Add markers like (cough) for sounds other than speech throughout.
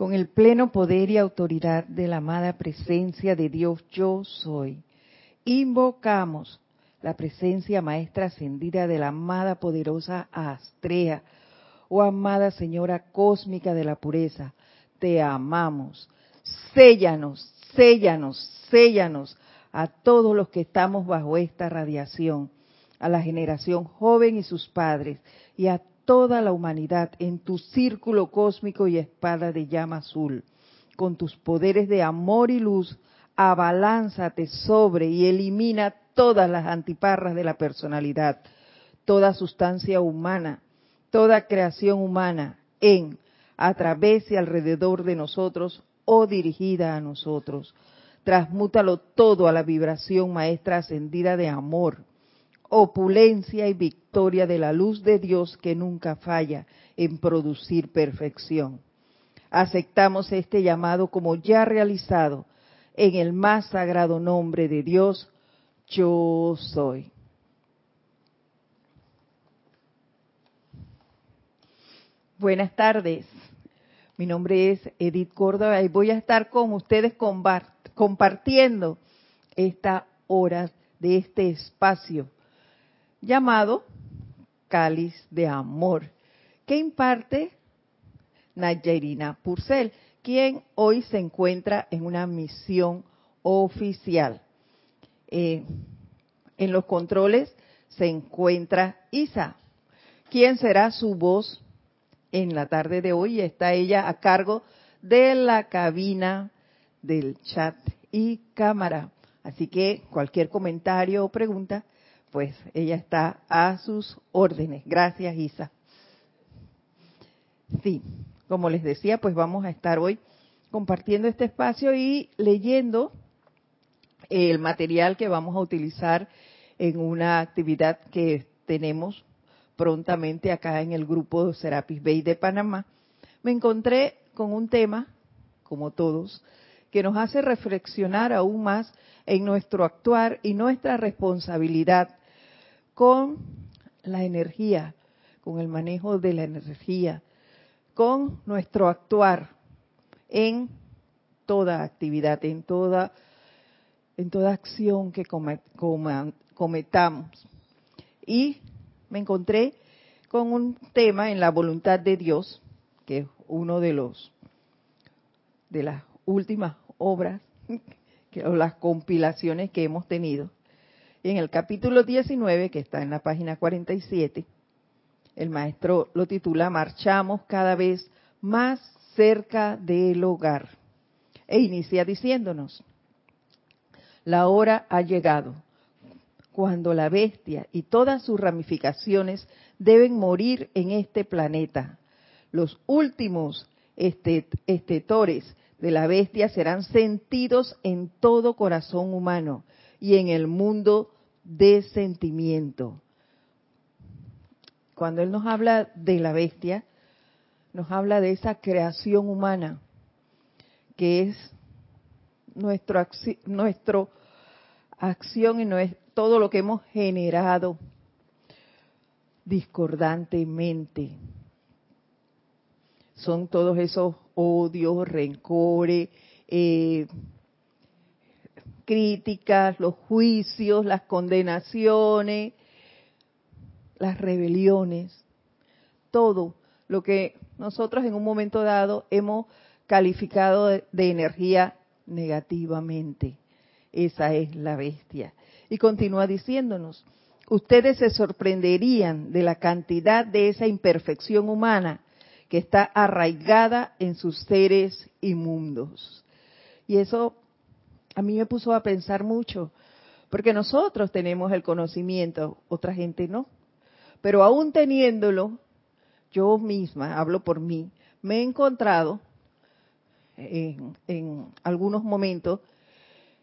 con el pleno poder y autoridad de la amada presencia de Dios yo soy, invocamos la presencia maestra ascendida de la amada poderosa Astrea, oh amada Señora cósmica de la pureza, te amamos, séllanos, séllanos, séllanos a todos los que estamos bajo esta radiación, a la generación joven y sus padres, y a toda la humanidad en tu círculo cósmico y espada de llama azul. Con tus poderes de amor y luz, abalánzate sobre y elimina todas las antiparras de la personalidad, toda sustancia humana, toda creación humana en, a través y alrededor de nosotros o dirigida a nosotros. Transmútalo todo a la vibración maestra ascendida de amor, opulencia y victoria de la luz de Dios que nunca falla en producir perfección. Aceptamos este llamado como ya realizado en el más sagrado nombre de Dios, yo soy. Buenas tardes. Mi nombre es Edith Córdoba y voy a estar con ustedes compartiendo esta hora de este espacio llamado Cáliz de Amor, que imparte Nayerina Purcell, quien hoy se encuentra en una misión oficial. Eh, en los controles se encuentra Isa, quien será su voz en la tarde de hoy. Está ella a cargo de la cabina del chat y cámara. Así que cualquier comentario o pregunta pues ella está a sus órdenes. Gracias, Isa. Sí, como les decía, pues vamos a estar hoy compartiendo este espacio y leyendo el material que vamos a utilizar en una actividad que tenemos prontamente acá en el grupo Serapis Bay de Panamá. Me encontré con un tema, como todos, que nos hace reflexionar aún más en nuestro actuar y nuestra responsabilidad con la energía, con el manejo de la energía, con nuestro actuar en toda actividad, en toda en toda acción que cometamos. Y me encontré con un tema en la voluntad de Dios, que es uno de los de las últimas obras (laughs) o las compilaciones que hemos tenido en el capítulo 19, que está en la página 47, el maestro lo titula Marchamos cada vez más cerca del hogar. E inicia diciéndonos, la hora ha llegado cuando la bestia y todas sus ramificaciones deben morir en este planeta. Los últimos estetores de la bestia serán sentidos en todo corazón humano y en el mundo de sentimiento. Cuando Él nos habla de la bestia, nos habla de esa creación humana que es nuestro, nuestro acción y todo lo que hemos generado discordantemente. Son todos esos odios, rencores, eh, críticas, los juicios, las condenaciones, las rebeliones, todo lo que nosotros en un momento dado hemos calificado de, energía negativamente. Esa es la bestia. Y continúa diciéndonos, ustedes se sorprenderían de la cantidad de esa imperfección humana que está arraigada en sus seres inmundos. Y eso a mí me puso a pensar mucho, porque nosotros tenemos el conocimiento, otra gente no. Pero aún teniéndolo, yo misma, hablo por mí, me he encontrado en, algunos momentos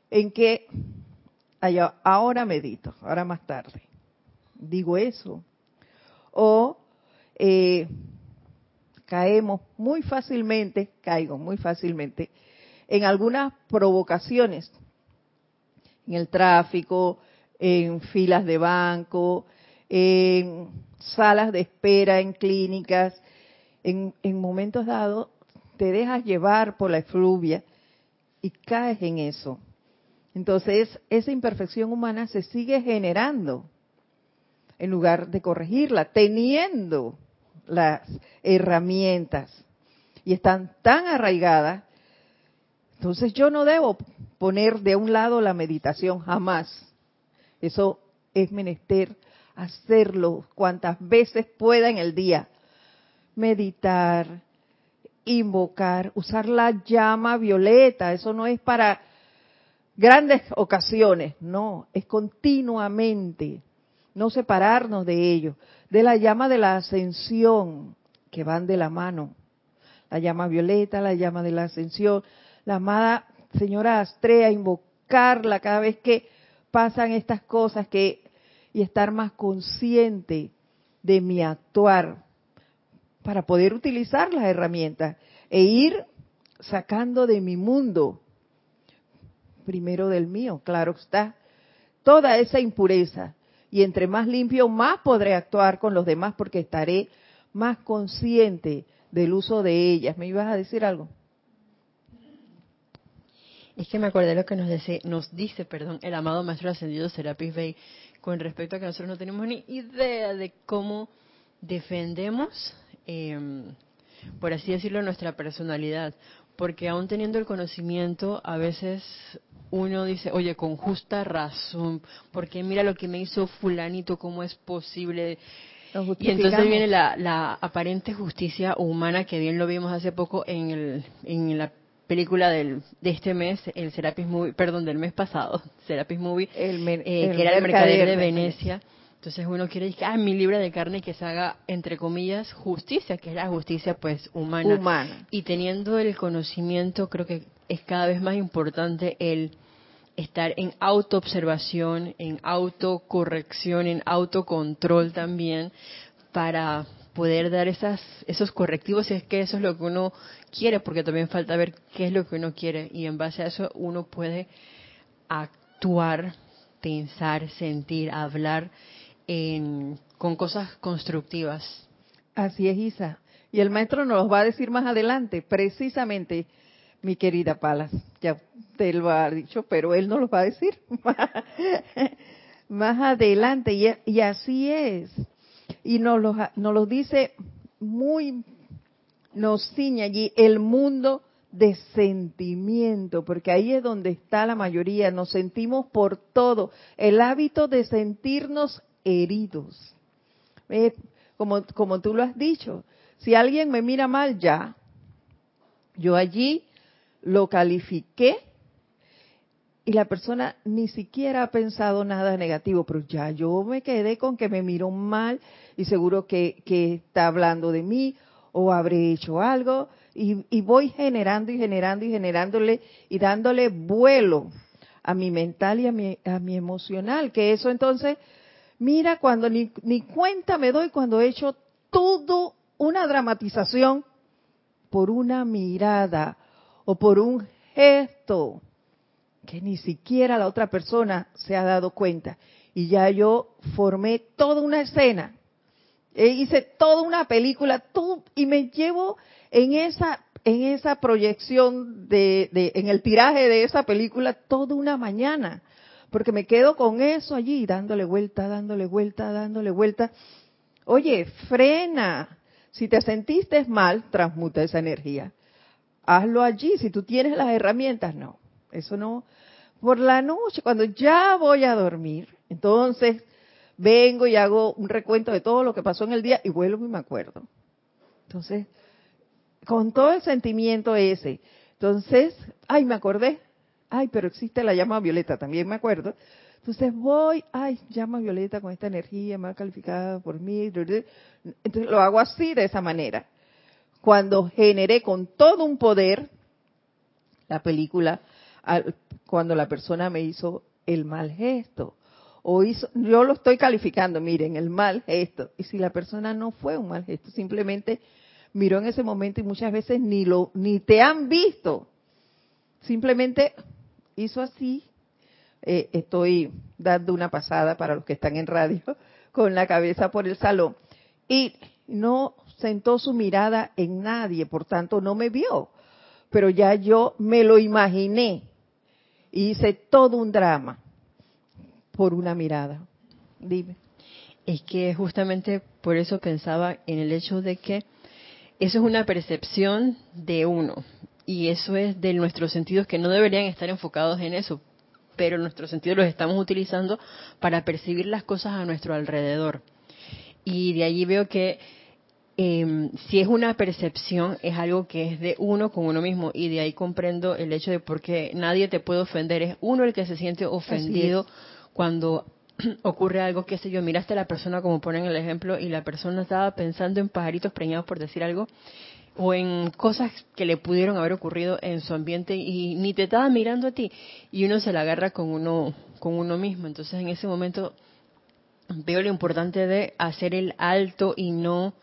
en que ahora medito, ahora más tarde, digo eso. O eh, caemos muy fácilmente, caigo muy fácilmente en algunas provocaciones, en el tráfico, en filas de banco, en salas de espera, en clínicas, en, momentos dados te dejas llevar por la efluvia y caes en eso. Entonces, esa imperfección humana se sigue generando en lugar de corregirla, teniendo las herramientas y están tan arraigadas. Entonces yo no debo poner de un lado la meditación jamás. Eso es menester hacerlo cuantas veces pueda en el día. Meditar, invocar, usar la llama violeta. Eso no es para grandes ocasiones, no, es continuamente. No separarnos de ello. De la llama de la ascensión, que van de la mano. La llama violeta, la llama de la ascensión. La amada señora Astrea, invocarla cada vez que pasan estas cosas que y estar más consciente de mi actuar para poder utilizar las herramientas e ir sacando de mi mundo, primero del mío, claro está, toda esa impureza. Y entre más limpio, más podré actuar con los demás porque estaré más consciente del uso de ellas. ¿Me ibas a decir algo? Es que me acordé de lo que nos dice, nos dice perdón, el amado Maestro Ascendido Serapis Bey con respecto a que nosotros no tenemos ni idea de cómo defendemos, em, por así decirlo, nuestra personalidad. Porque aún teniendo el conocimiento, a veces uno dice, oye, con justa razón, porque mira lo que me hizo fulanito, ¿cómo es posible? Y entonces viene la, la, aparente justicia humana que bien lo vimos hace poco en, el, en la película del, de este mes, el Serapis Movie, perdón, del mes pasado, (laughs) Serapis Movie, el, eh, que era el mercader de Venecia. Entonces uno quiere decir, ah, mi libra de carne que se haga, entre comillas, justicia, que es la justicia pues humana. humana. Y teniendo el conocimiento, creo que es cada vez más importante el estar en autoobservación, en autocorrección, en autocontrol también, para poder dar esas, esos correctivos si es que eso es lo que uno quiere, porque también falta ver qué es lo que uno quiere y en base a eso uno puede actuar, pensar, sentir, hablar con cosas constructivas. Así es, Isa. Y el maestro nos va a decir más adelante, precisamente, mi querida Palas. Ya usted lo ha dicho, pero él nos lo va a decir (laughs) más adelante. Y así es y nos lo, nos lo dice muy, nos ciña allí el mundo de sentimiento, porque ahí es donde está la mayoría, nos sentimos por todo, el hábito de sentirnos heridos. como, como tú lo has dicho, si alguien me mira mal ya, yo allí lo califiqué y la persona ni siquiera ha pensado nada negativo, pero ya yo me quedé con que me miró mal y seguro que, está hablando de mí o habré hecho algo y, voy generando y generando y generándole y dándole vuelo a mi mental y a mi, a mi emocional, que eso entonces, mira, cuando ni, ni cuenta me doy cuando he hecho todo una dramatización por una mirada o por un gesto que ni siquiera la otra persona se ha dado cuenta. Y ya yo formé toda una escena, e hice toda una película, y me llevo en esa en esa proyección de, de, en el tiraje de esa película toda una mañana, porque me quedo con eso allí, dándole vuelta, dándole vuelta, dándole vuelta. Oye, frena. Si te sentiste mal, transmuta esa energía. Hazlo allí. Si tú tienes las herramientas, no. Eso no, por la noche, cuando ya voy a dormir, entonces vengo y hago un recuento de todo lo que pasó en el día y vuelvo y me acuerdo. Entonces, con todo el sentimiento ese, entonces, ay, me acordé, ay, pero existe la llama violeta, también me acuerdo. Entonces voy, ay, llama violeta con esta energía más calificada por mí. Entonces lo hago así, de esa manera. Cuando generé con todo un poder la película cuando la persona me hizo el mal gesto. O hizo, yo lo estoy calificando, miren, el mal gesto. Y si la persona no fue un mal gesto, simplemente miró en ese momento y muchas veces ni lo, ni te han visto. Simplemente hizo así. Eh, estoy dando una pasada para los que están en radio (laughs) con la cabeza por el salón. Y no sentó su mirada en nadie, por tanto no me vio. Pero ya yo me lo imaginé y hice todo un drama por una mirada. Dime. Es que justamente por eso pensaba en el hecho de que eso es una percepción de uno y eso es de nuestros sentidos que no deberían estar enfocados en eso, pero nuestros sentidos los estamos utilizando para percibir las cosas a nuestro alrededor. Y de allí veo que eh, si es una percepción, es algo que es de uno con uno mismo. Y de ahí comprendo el hecho de por qué nadie te puede ofender. Es uno el que se siente ofendido cuando (clears throat) ocurre algo, qué sé yo, miraste a la persona como ponen el ejemplo y la persona estaba pensando en pajaritos preñados por decir algo o en cosas que le pudieron haber ocurrido en su ambiente y ni te estaba mirando a ti y uno se la agarra con uno con uno mismo entonces en ese momento veo lo importante de hacer el alto y no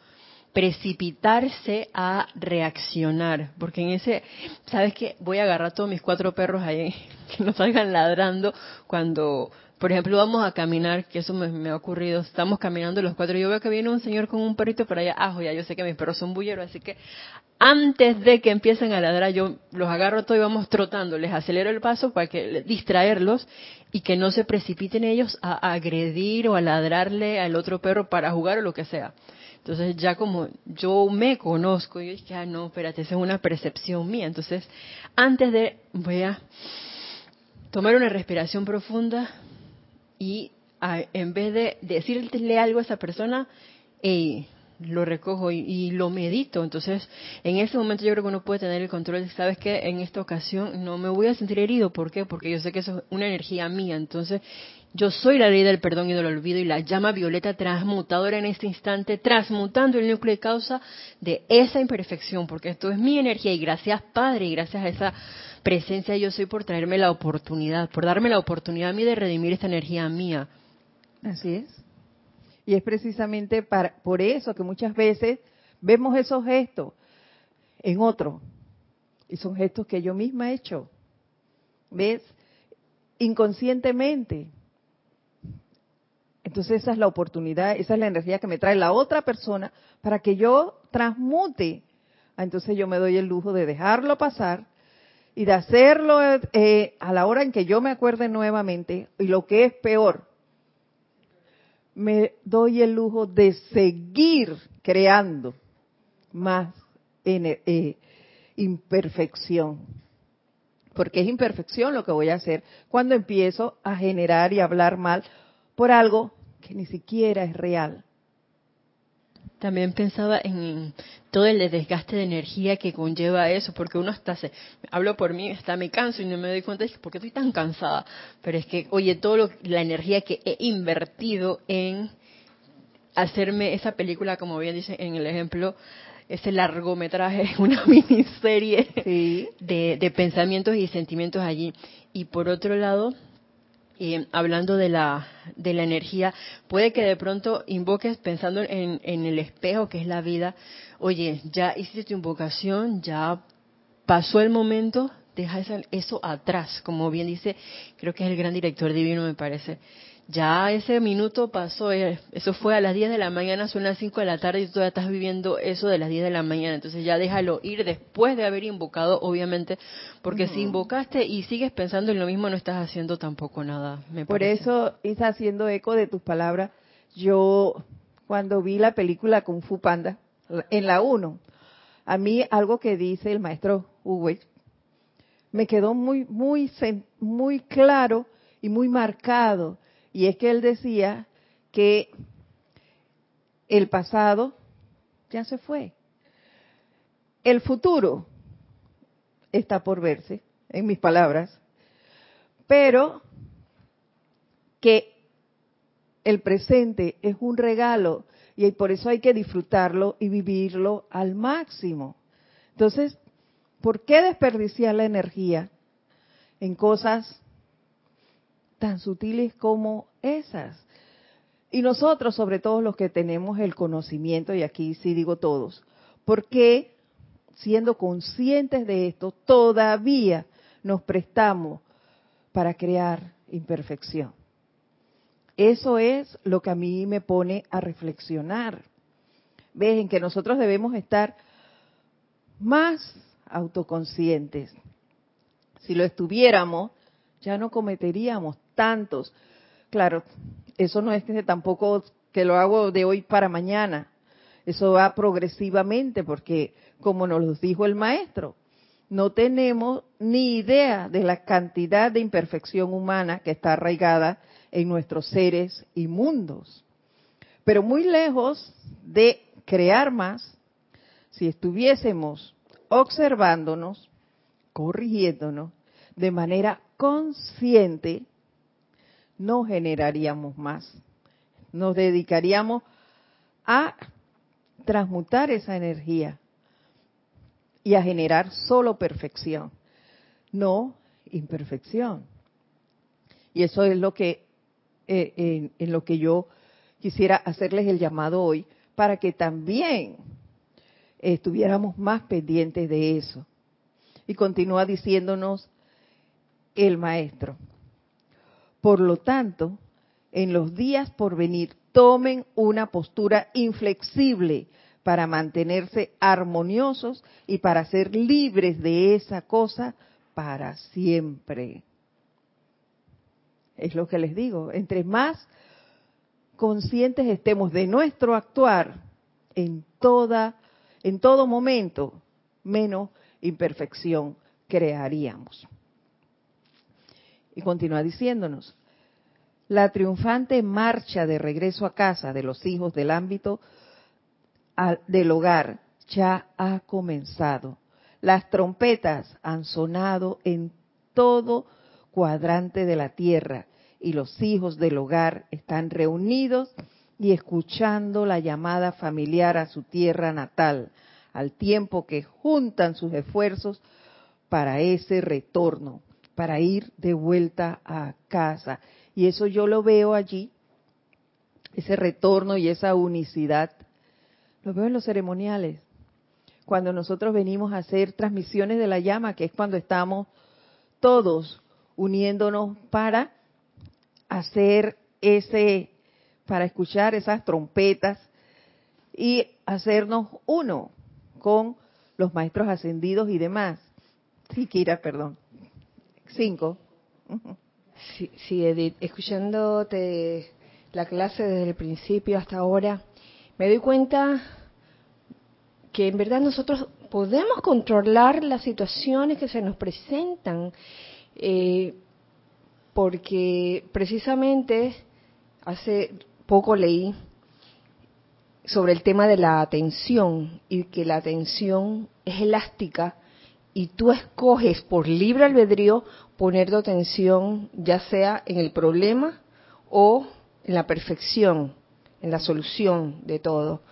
precipitarse a reaccionar, porque en ese, ¿sabes qué? Voy a agarrar a todos mis cuatro perros ahí, (laughs) que no salgan ladrando cuando por ejemplo, vamos a caminar, que eso me, ha ocurrido, estamos caminando los cuatro, yo veo que viene un señor con un perrito para allá, ajo, ya yo sé que mis perros son bulleros, así que antes de que empiecen a ladrar, yo los agarro todo y vamos trotando, les acelero el paso para que distraerlos y que no se precipiten ellos a agredir o a ladrarle al otro perro para jugar o lo que sea. Entonces ya como yo me conozco, yo dije, ah, no, espérate, esa es una percepción mía. Entonces, antes de, voy a tomar una respiración profunda, y en vez de decirle algo a esa persona, lo recojo y, lo medito. Entonces, en ese momento yo creo que uno puede tener el control. Sabes que en esta ocasión no me voy a sentir herido. ¿Por qué? Porque yo sé que eso es una energía mía. Entonces, yo soy la ley del perdón y del olvido y la llama violeta transmutadora en este instante, transmutando el núcleo de causa de esa imperfección, porque esto es mi energía y gracias Padre y gracias a esa presencia yo soy por traerme la oportunidad, por darme la oportunidad a mí de redimir esta energía mía. Así es. Y es precisamente para, por eso que muchas veces vemos esos gestos en otro. Y son gestos que yo misma he hecho. ¿Ves? Inconscientemente. Entonces esa es la oportunidad, esa es la energía que me trae la otra persona para que yo transmute. Entonces yo me doy el lujo de dejarlo pasar y de hacerlo eh, a la hora en que yo me acuerde nuevamente, y lo que es peor, me doy el lujo de seguir creando más eh, imperfección. Porque es imperfección lo que voy a hacer cuando empiezo a generar y hablar mal por algo que ni siquiera es real. También pensaba en todo el desgaste de energía que conlleva eso, porque uno hasta se, hablo por mí, hasta me canso y no me doy cuenta de por qué estoy tan cansada. Pero es que, oye, toda la energía que he invertido en hacerme esa película, como bien dice en el ejemplo, ese largometraje, (laughs) una miniserie de, de pensamientos y sentimientos allí. Y por otro lado, y hablando de la, de la energía, puede que de pronto invoques pensando en, en el espejo que es la vida, oye, ya hiciste tu invocación, ya pasó el momento, deja eso atrás, como bien dice, creo que es el gran director divino, me parece ya ese minuto pasó, eh, eso fue a las 10 de la mañana, son las 5 de la tarde y tú todavía estás viviendo eso de las 10 de la mañana, entonces ya déjalo ir después de haber invocado, obviamente, porque si invocaste y sigues pensando en lo mismo, no estás haciendo tampoco nada. Me Por eso, está haciendo eco de tus palabras, yo cuando vi la película Kung Fu Panda, en la 1, a mí algo que dice el maestro Hugo me quedó muy, muy, muy claro y muy marcado y es que él decía que el pasado ya se fue. El futuro está por verse, en mis palabras, pero que el presente es un regalo y por eso hay que disfrutarlo y vivirlo al máximo. Entonces, ¿por qué desperdiciar la energía en cosas tan sutiles como esas. Y nosotros, sobre todo los que tenemos el conocimiento, y aquí sí digo todos, ¿por qué, siendo conscientes de esto, todavía nos prestamos para crear imperfección? Eso es lo que a mí me pone a reflexionar. vez en que nosotros debemos estar más autoconscientes. Si lo estuviéramos, ya no cometeríamos tantos. Claro, eso no es que tampoco que lo hago de hoy para mañana. Eso va progresivamente porque, como nos lo dijo el maestro, no tenemos ni idea de la cantidad de imperfección humana que está arraigada en nuestros seres y mundos. Pero muy lejos de crear más, si estuviésemos observándonos, corrigiéndonos de manera consciente, no generaríamos más. Nos dedicaríamos a transmutar esa energía y a generar solo perfección, no imperfección. Y eso es lo que eh, en, lo que yo quisiera hacerles el llamado hoy para que también estuviéramos más pendientes de eso. Y continúa diciéndonos el maestro. Por lo tanto, en los días por venir, tomen una postura inflexible para mantenerse armoniosos y para ser libres de esa cosa para siempre. Es lo que les digo, entre más conscientes estemos de nuestro actuar en toda en todo momento, menos imperfección crearíamos. Y continúa diciéndonos, la triunfante marcha de regreso a casa de los hijos del ámbito del hogar ya ha comenzado. Las trompetas han sonado en todo cuadrante de la tierra y los hijos del hogar están reunidos y escuchando la llamada familiar a su tierra natal, al tiempo que juntan sus esfuerzos para ese retorno, para ir de vuelta a casa. Y eso yo lo veo allí, ese retorno y esa unicidad lo veo en los ceremoniales. Cuando nosotros venimos a hacer transmisiones de la llama, que es cuando estamos todos uniéndonos para hacer ese, para escuchar esas trompetas y hacernos uno con los maestros ascendidos y demás. Sí, Kira, perdón. Cinco. Sí, sí, Edith, escuchándote la clase desde el principio hasta ahora, me doy cuenta que en verdad nosotros podemos controlar las situaciones que se nos presentan, eh, porque precisamente hace poco leí sobre el tema de la atención y que la atención es elástica y tú escoges por libre albedrío poner tu atención ya sea en el problema o en la perfección en la solución de todo.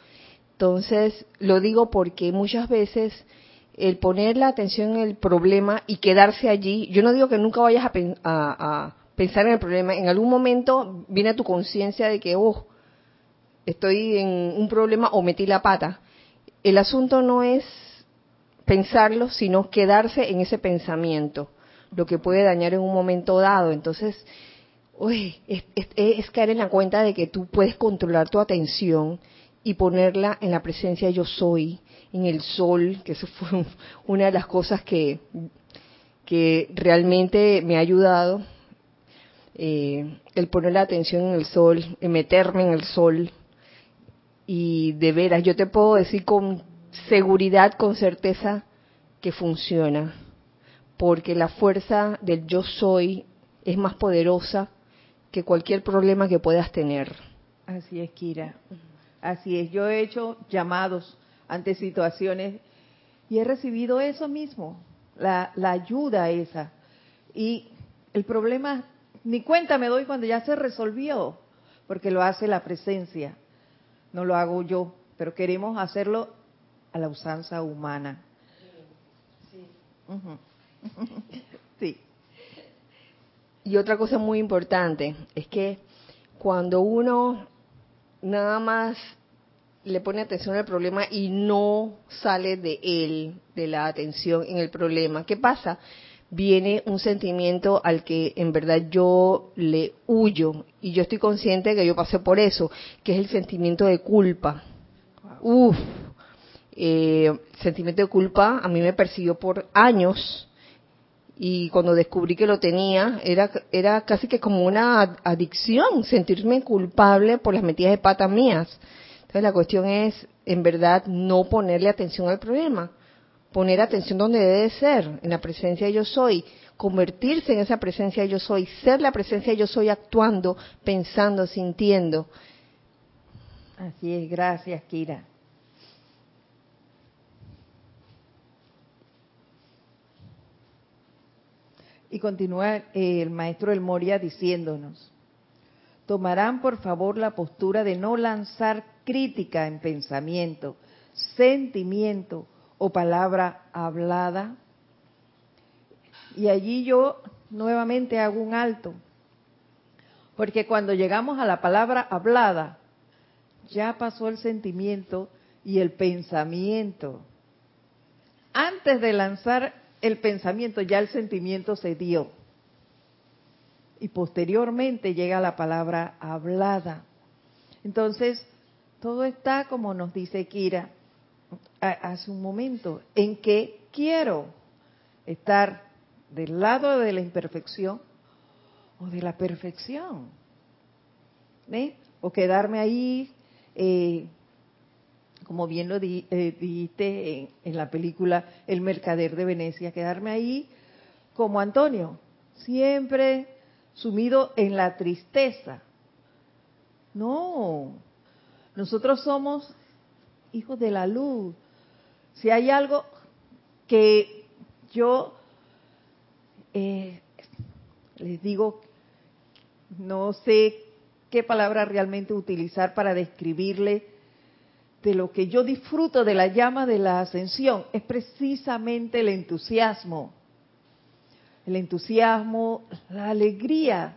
Entonces, lo digo porque muchas veces el poner la atención en el problema y quedarse allí, yo no digo que nunca vayas a, pensar en el problema, en algún momento viene a tu conciencia de que, oh, estoy en un problema o metí la pata. El asunto no es pensarlo, sino quedarse en ese pensamiento, lo que puede dañar en un momento dado. Entonces, uy, es, caer en la cuenta de que tú puedes controlar tu atención y ponerla en la presencia yo soy, en el sol, que eso fue una de las cosas que, que realmente me ha ayudado, eh, el poner la atención en el sol, en meterme en el sol. Y de veras, yo te puedo decir con seguridad, con certeza, que funciona, porque la fuerza del yo soy es más poderosa que cualquier problema que puedas tener. Así es, Kira. Así es. Yo he hecho llamados ante situaciones y he recibido eso mismo, la, ayuda esa. Y el problema, ni cuenta me doy cuando ya se resolvió, porque lo hace la presencia, no lo hago yo, pero queremos hacerlo a la usanza humana. Sí. Sí. Y otra cosa muy importante es que cuando uno nada más le pone atención al problema y no sale de él, de la atención en el problema, ¿qué pasa? Viene un sentimiento al que en verdad yo le huyo y yo estoy consciente de que yo pasé por eso, que es el sentimiento de culpa. Uf, eh, sentimiento de culpa a mí me persiguió por años y cuando descubrí que lo tenía era era casi que como una adicción sentirme culpable por las metidas de pata mías. Entonces la cuestión es en verdad no ponerle atención al problema. Poner atención donde debe ser en la presencia de yo soy. Convertirse en esa presencia de yo soy ser la presencia de yo soy actuando pensando sintiendo. Así es gracias Kira Y continúa eh, el maestro El Moria diciéndonos, tomarán por favor la postura de no lanzar crítica en pensamiento, sentimiento o palabra hablada. Y allí yo nuevamente hago un alto, porque cuando llegamos a la palabra hablada, ya pasó el sentimiento y el pensamiento. Antes de lanzar el pensamiento, ya el sentimiento se dio. Y posteriormente llega la palabra hablada. Entonces, todo está como nos dice Kira hace un momento, en que quiero estar del lado de la imperfección o de la perfección. O quedarme ahí eh, como bien lo eh, dijiste en, la película El Mercader de Venecia, quedarme ahí como Antonio, siempre sumido en la tristeza. No, nosotros somos hijos de la luz. Si hay algo que yo eh, les digo, no sé qué palabra realmente utilizar para describirle de lo que yo disfruto de la llama de la ascensión es precisamente el entusiasmo. El entusiasmo, la alegría.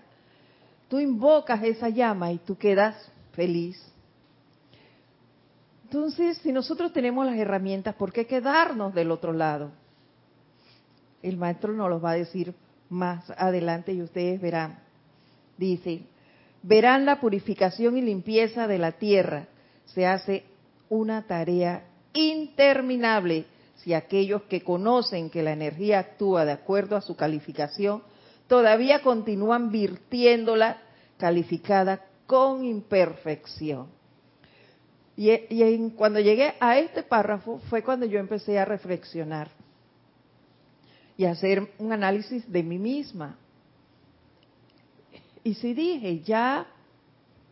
Tú invocas esa llama y tú quedas feliz. Entonces, si nosotros tenemos las herramientas, ¿por qué quedarnos del otro lado? El maestro nos los va a decir más adelante y ustedes verán. Dice, verán la purificación y limpieza de la tierra. Se hace una tarea interminable si aquellos que conocen que la energía actúa de acuerdo a su calificación todavía continúan virtiéndola calificada con imperfección. Y, y cuando llegué a este párrafo fue cuando yo empecé a reflexionar y a hacer un análisis de mí misma. Y si dije, ya,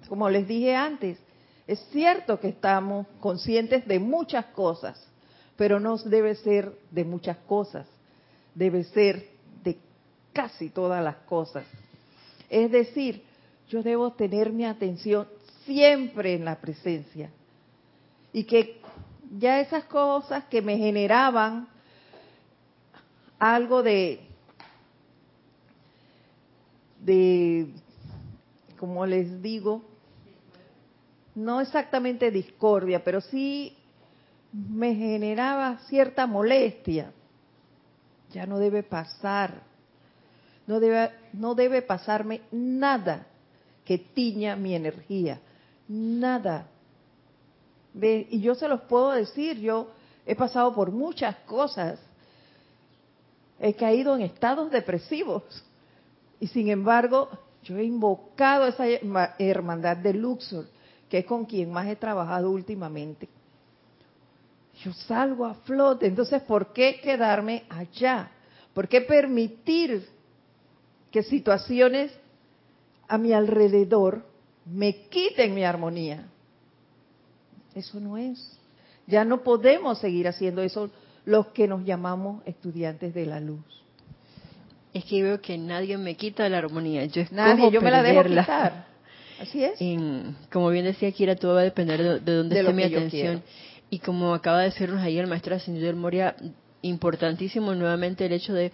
como les dije antes, es cierto que estamos conscientes de muchas cosas, pero no debe ser de muchas cosas, debe ser de casi todas las cosas. Es decir, yo debo tener mi atención siempre en la presencia y que ya esas cosas que me generaban algo de de como les digo no exactamente discordia, pero sí me generaba cierta molestia. Ya no debe pasar, no debe, no debe pasarme nada que tiña mi energía, nada. Y yo se los puedo decir, yo he pasado por muchas cosas, he caído en estados depresivos y sin embargo yo he invocado esa hermandad de Luxor que es con quien más he trabajado últimamente. Yo salgo a flote, entonces ¿por qué quedarme allá? ¿Por qué permitir que situaciones a mi alrededor me quiten mi armonía? Eso no es. Ya no podemos seguir haciendo eso los que nos llamamos estudiantes de la luz. Es que veo que nadie me quita la armonía. Yo nadie, yo me la dejo quitar. Así es. como bien decía Kira, todo va a depender de, dónde esté mi atención. Y como acaba de decirnos ahí el maestro Ascendido del Moria, importantísimo nuevamente el hecho de,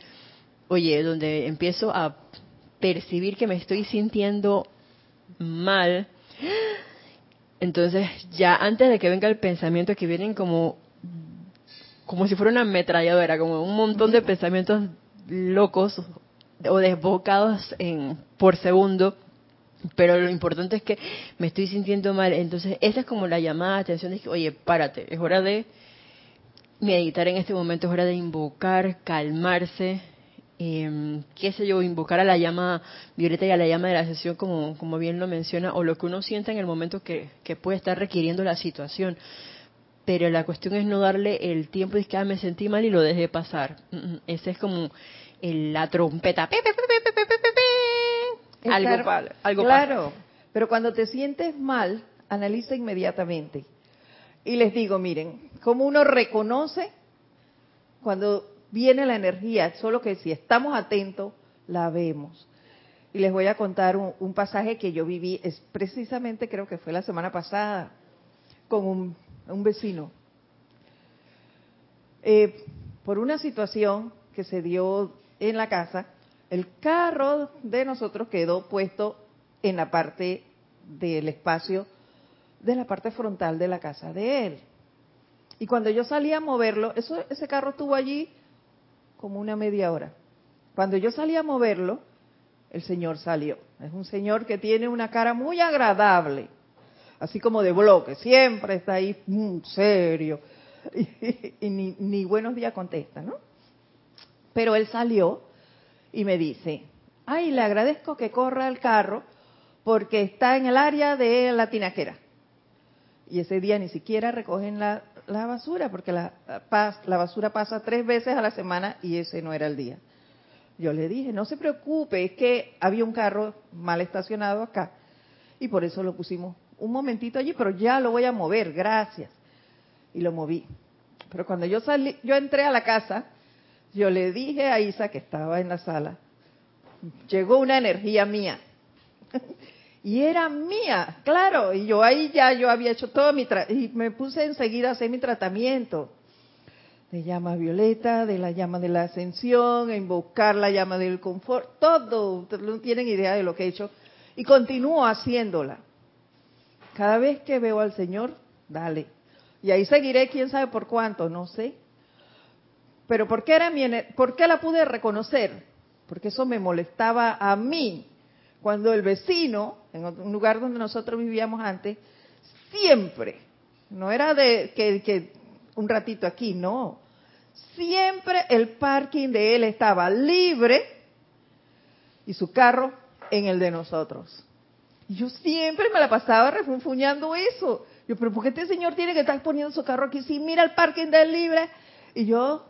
oye, donde empiezo a percibir que me estoy sintiendo mal, entonces ya antes de que venga el pensamiento que vienen como como si fuera una ametralladora, como un montón de pensamientos locos o desbocados en por segundo, Pero lo importante es que me estoy sintiendo mal. Entonces, esa es como la llamada de atención de que, oye, párate, es hora de meditar en este momento, es hora de invocar, calmarse, eh, qué sé yo, invocar a la llama violeta y a la llama de la sesión, como, como bien lo menciona, o lo que uno sienta en el momento que, que puede estar requiriendo la situación. Pero la cuestión es no darle el tiempo de que ah, me sentí mal y lo dejé pasar. Mm, mm, Ese es como la trompeta. Algo, Claro, algo pasa. claro, pero cuando te sientes mal, analiza inmediatamente. Y les digo, miren, cómo uno reconoce cuando viene la energía, solo que si estamos atentos, la vemos. Y les voy a contar un, un pasaje que yo viví, es precisamente creo que fue la semana pasada, con un, un vecino. Eh, por una situación que se dio en la casa, el carro de nosotros quedó puesto en la parte del espacio de la parte frontal de la casa de él. Y cuando yo salí a moverlo, eso, ese carro estuvo allí como una media hora. Cuando yo salí a moverlo, el señor salió. Es un señor que tiene una cara muy agradable, así como de bloque, siempre está ahí mm, serio (laughs) y, y ni, ni buenos días contesta, ¿no? Pero él salió y me dice, ay, le agradezco que corra el carro porque está en el área de la tinaquera. Y ese día ni siquiera recogen la, la basura, porque la, la basura pasa tres veces a la semana y ese no era el día. Yo le dije, no se preocupe, es que había un carro mal estacionado acá y por eso lo pusimos un momentito allí, pero ya lo voy a mover, gracias. Y lo moví. Pero cuando yo salí, yo entré a la casa, yo le dije a Isa que estaba en la sala, llegó una energía mía. (laughs) y era mía, claro, y yo ahí ya yo había hecho todo mi tra y me puse enseguida a hacer mi tratamiento de llama violeta, de la llama de la ascensión, a invocar la llama del confort, todo, no tienen idea de lo que he hecho y continúo haciéndola. Cada vez que veo al Señor, dale. Y ahí seguiré, quién sabe por cuánto, no sé. Pero ¿por qué, era mi, ¿por qué la pude reconocer? Porque eso me molestaba a mí. Cuando el vecino, en un lugar donde nosotros vivíamos antes, siempre, no era de que, un ratito aquí, no. Siempre el parking de él estaba libre y su carro en el de nosotros. Y yo siempre me la pasaba refunfuñando eso. Yo, pero ¿por qué este señor tiene que estar poniendo su carro aquí? Si mira el parking del libre. Y yo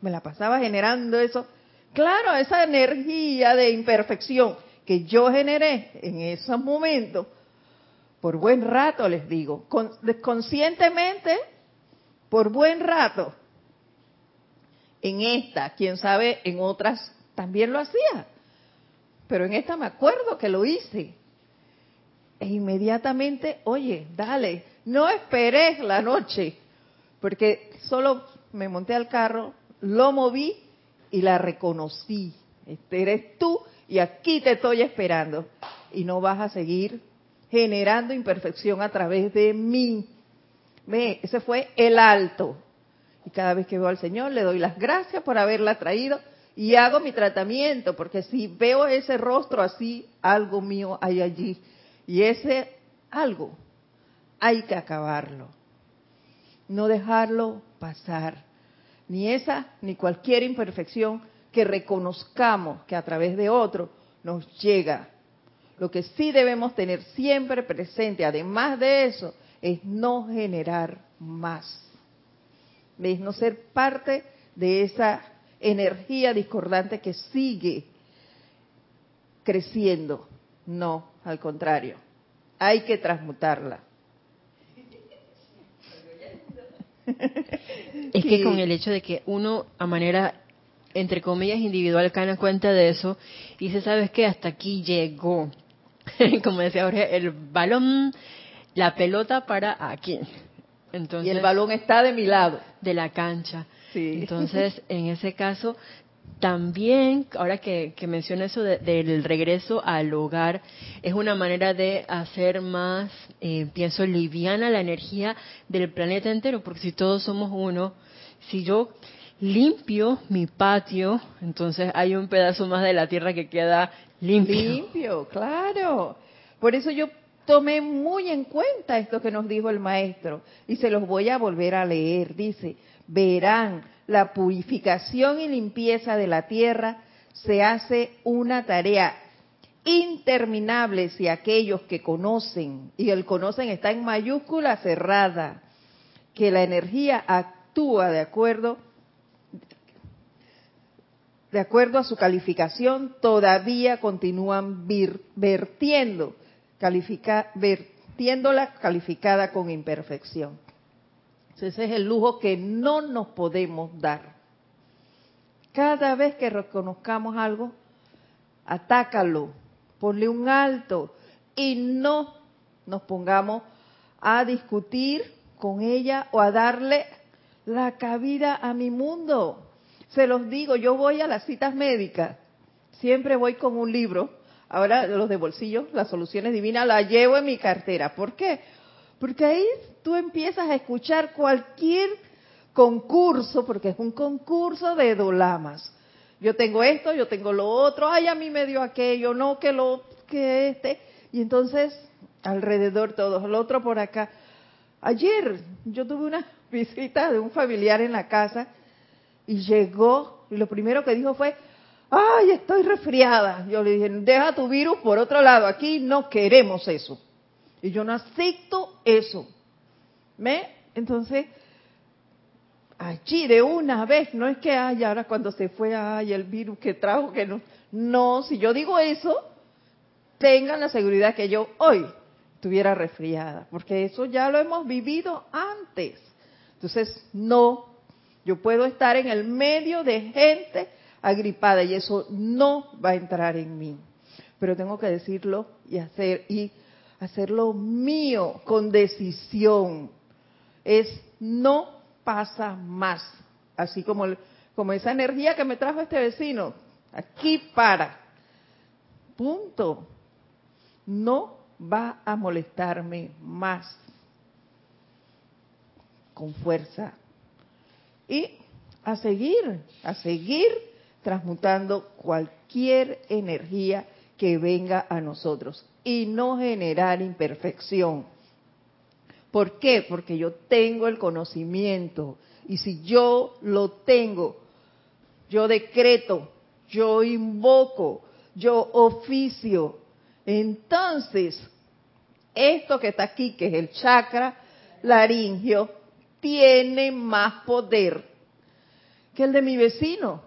me la pasaba generando eso. Claro, esa energía de imperfección que yo generé en esos momentos, por buen rato les digo, con- conscientemente, por buen rato. En esta, quién sabe, en otras también lo hacía. Pero en esta me acuerdo que lo hice. E inmediatamente, oye, dale, no esperé la noche, porque solo me monté al carro, lo moví y la reconocí. Este eres tú y aquí te estoy esperando. Y no vas a seguir generando imperfección a través de mí. Ese fue el alto. Y cada vez que veo al Señor le doy las gracias por haberla traído y hago mi tratamiento, porque si veo ese rostro así, algo mío hay allí. Y ese algo hay que acabarlo. No dejarlo pasar. Ni esa, ni cualquier imperfección que reconozcamos que a través de otro nos llega. Lo que sí debemos tener siempre presente, además de eso, es no generar más. ¿Ves? No ser parte de esa energía discordante que sigue creciendo. No, al contrario. Hay que transmutarla. Es que Sí. con el hecho de que uno a manera, entre comillas, individual cae en cuenta de eso y dice, ¿sabes qué? Hasta aquí llegó. (laughs) Como decía Jorge, el balón, la pelota para aquí. Entonces, y el balón está de mi lado. de la cancha. Sí. Entonces, en ese caso, también, ahora que, que menciona eso de- del regreso al hogar, es una manera de hacer más, eh, pienso, liviana la energía del planeta entero, porque si todos somos uno, si yo limpio mi patio, entonces hay un pedazo más de la tierra que queda limpio. Limpio, claro. Por eso yo tomé muy en cuenta esto que nos dijo el maestro y se los voy a volver a leer. Dice, verán, la purificación y limpieza de la tierra se hace una tarea interminable si aquellos que conocen, y el conocen está en mayúscula cerrada, que la energía actúa de acuerdo de acuerdo a su calificación, todavía continúan vertiendo, califica, vertiéndola calificada con imperfección. Ese es el lujo que no nos podemos dar. Cada vez que reconozcamos algo, atácalo, ponle un alto y no nos pongamos a discutir con ella o a darle la cabida a mi mundo. Se los digo, yo voy a las citas médicas, siempre voy con un libro, ahora los de bolsillo, las soluciones divinas, la llevo en mi cartera. ¿Por qué? Porque ahí tú empiezas a escuchar cualquier concurso, porque es un concurso de dolamas. Yo tengo esto, yo tengo lo otro, ay, a mí me dio aquello, no, que lo, que este. Y entonces, alrededor todos, el otro por acá. Ayer yo tuve una (laughs) visita de un familiar en la casa y llegó y lo primero que dijo fue, ay, estoy resfriada. Yo le dije, deja tu virus por otro lado, aquí no queremos eso. Y yo no acepto eso. ¿Me? Entonces, allí de una vez, no es que, ay, ahora cuando se fue, ay, el virus que trajo, que no. No, si yo digo eso, tengan la seguridad que yo hoy estuviera resfriada, porque eso ya lo hemos vivido antes. Entonces, no yo puedo estar en el medio de gente agripada y eso no va a entrar en mí. Pero tengo que decirlo y hacer y hacerlo mío con decisión. Es no pasa más. Así como como esa energía que me trajo este vecino, aquí para. Punto. No va a molestarme más. Con fuerza y a seguir, a seguir transmutando cualquier energía que venga a nosotros y no generar imperfección. ¿Por qué? Porque yo tengo el conocimiento y si yo lo tengo, yo decreto, yo invoco, yo oficio, entonces esto que está aquí, que es el chakra laringio, tiene más poder que el de mi vecino,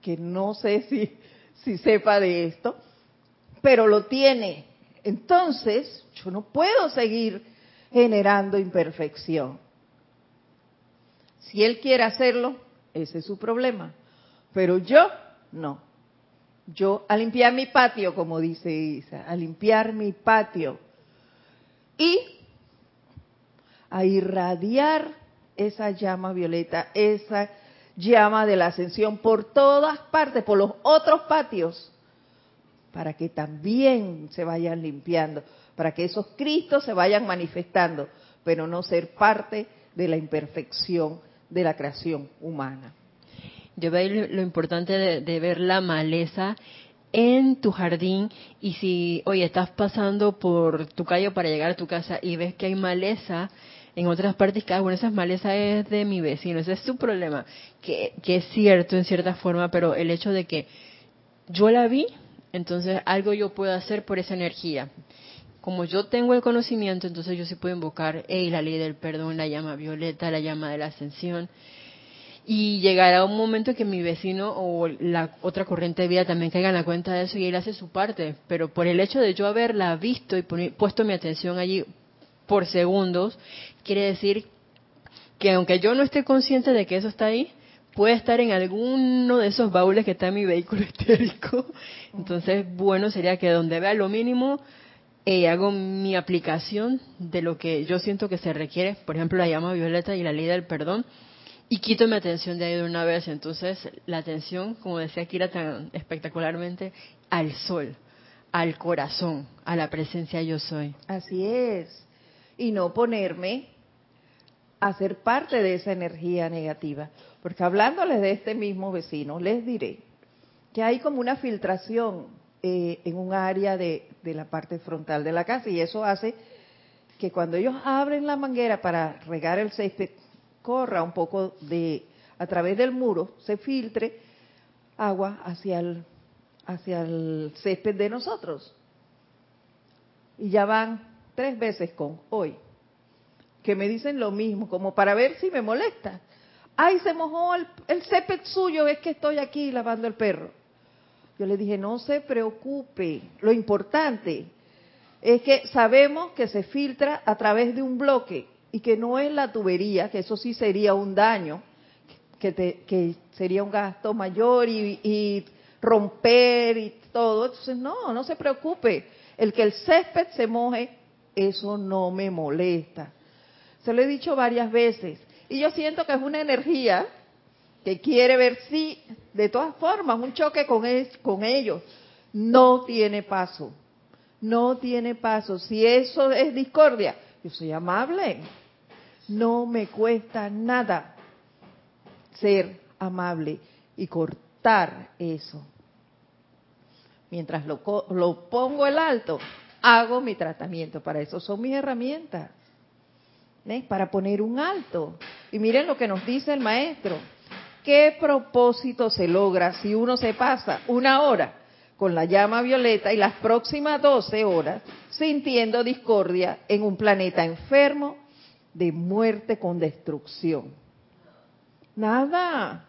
que no sé si, si sepa de esto, pero lo tiene. Entonces, yo no puedo seguir generando imperfección. Si él quiere hacerlo, ese es su problema. Pero yo no. Yo a limpiar mi patio, como dice Isa, a limpiar mi patio y a irradiar esa llama violeta, esa llama de la ascensión por todas partes, por los otros patios, para que también se vayan limpiando, para que esos Cristos se vayan manifestando, pero no ser parte de la imperfección de la creación humana. Yo veo lo importante de, ver la maleza en tu jardín y si, oye, estás pasando por tu calle para llegar a tu casa y ves que hay maleza, en otras partes cada una de esas malezas es de mi vecino, ese es su problema, que, que es cierto en cierta forma, pero el hecho de que yo la vi, entonces algo yo puedo hacer por esa energía. Como yo tengo el conocimiento, entonces yo sí puedo invocar hey, la ley del perdón, la llama violeta, la llama de la ascensión. Y llegará un momento que mi vecino o la otra corriente de vida también caiga en la cuenta de eso y él hace su parte. Pero por el hecho de yo haberla visto y puesto mi atención allí por segundos, quiere decir que aunque yo no esté consciente de que eso está ahí, puede estar en alguno de esos baúles que está en mi vehículo (laughs) estérico. Entonces, bueno sería que donde vea lo mínimo, eh, hago mi aplicación de lo que yo siento que se requiere, por ejemplo, la llama violeta y la ley del perdón, y quito mi atención de ahí de una vez. Entonces, la atención, como decía Kira tan espectacularmente, al sol, al corazón, a la presencia yo soy. Así es. Y no ponerme a ser parte de esa energía negativa. Porque hablándoles de este mismo vecino, les diré que hay como una filtración eh, en un área de, de la parte frontal de la casa y eso hace que cuando ellos abren la manguera para regar el césped, corra un poco de, a través del muro, se filtre agua hacia el, hacia el césped de nosotros. Y ya van tres veces con hoy, que me dicen lo mismo, como para ver si me molesta. Ay, se mojó el, el césped suyo, es que estoy aquí lavando el perro. Yo le dije, no se preocupe, lo importante es que sabemos que se filtra a través de un bloque y que no es la tubería, que eso sí sería un daño, que, que sería un gasto mayor y, y romper y todo. Entonces, no, no se preocupe. El que el césped se moje, eso no me molesta. Se lo he dicho varias veces. Y yo siento que es una energía que quiere ver si, de todas formas, un choque con, ellos no tiene paso. No tiene paso. Si eso es discordia, yo soy amable. No me cuesta nada ser amable y cortar eso. Mientras lo, lo pongo el alto, hago mi tratamiento. Para eso son mis herramientas. Para poner un alto. Y miren lo que nos dice el maestro. ¿Qué propósito se logra si uno se pasa una hora con la llama violeta y las próximas 12 horas sintiendo discordia en un planeta enfermo de muerte con destrucción? Nada,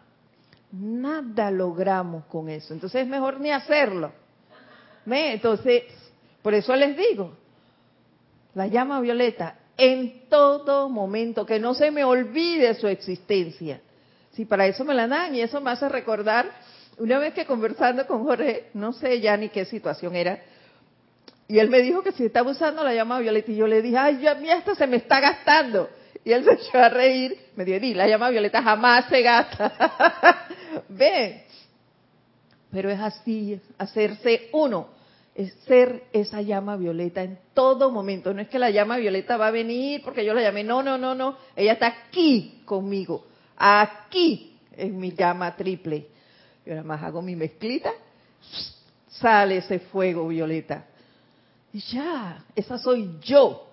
nada logramos con eso. Entonces es mejor ni hacerlo. Entonces, por eso les digo, la llama violeta en todo momento, que no se me olvide su existencia. Si para eso me la dan y eso me hace recordar, una vez que conversando con Jorge, no sé ya ni qué situación era, y él me dijo que si estaba usando la llama violeta y yo le dije, ay, a mí hasta se me está gastando. Y él (laughs) se echó a reír, me dijo, di, la llama violeta jamás se gasta. (laughs) Ve, pero es así, hacerse uno, es ser esa llama violeta en todo momento. No es que la llama violeta va a venir porque yo la llamé, no, no, no, no, ella está aquí conmigo, aquí es mi llama triple. Yo nada más hago mi mezclita, (sniffs) sale ese fuego violeta. Y ya, esa soy yo.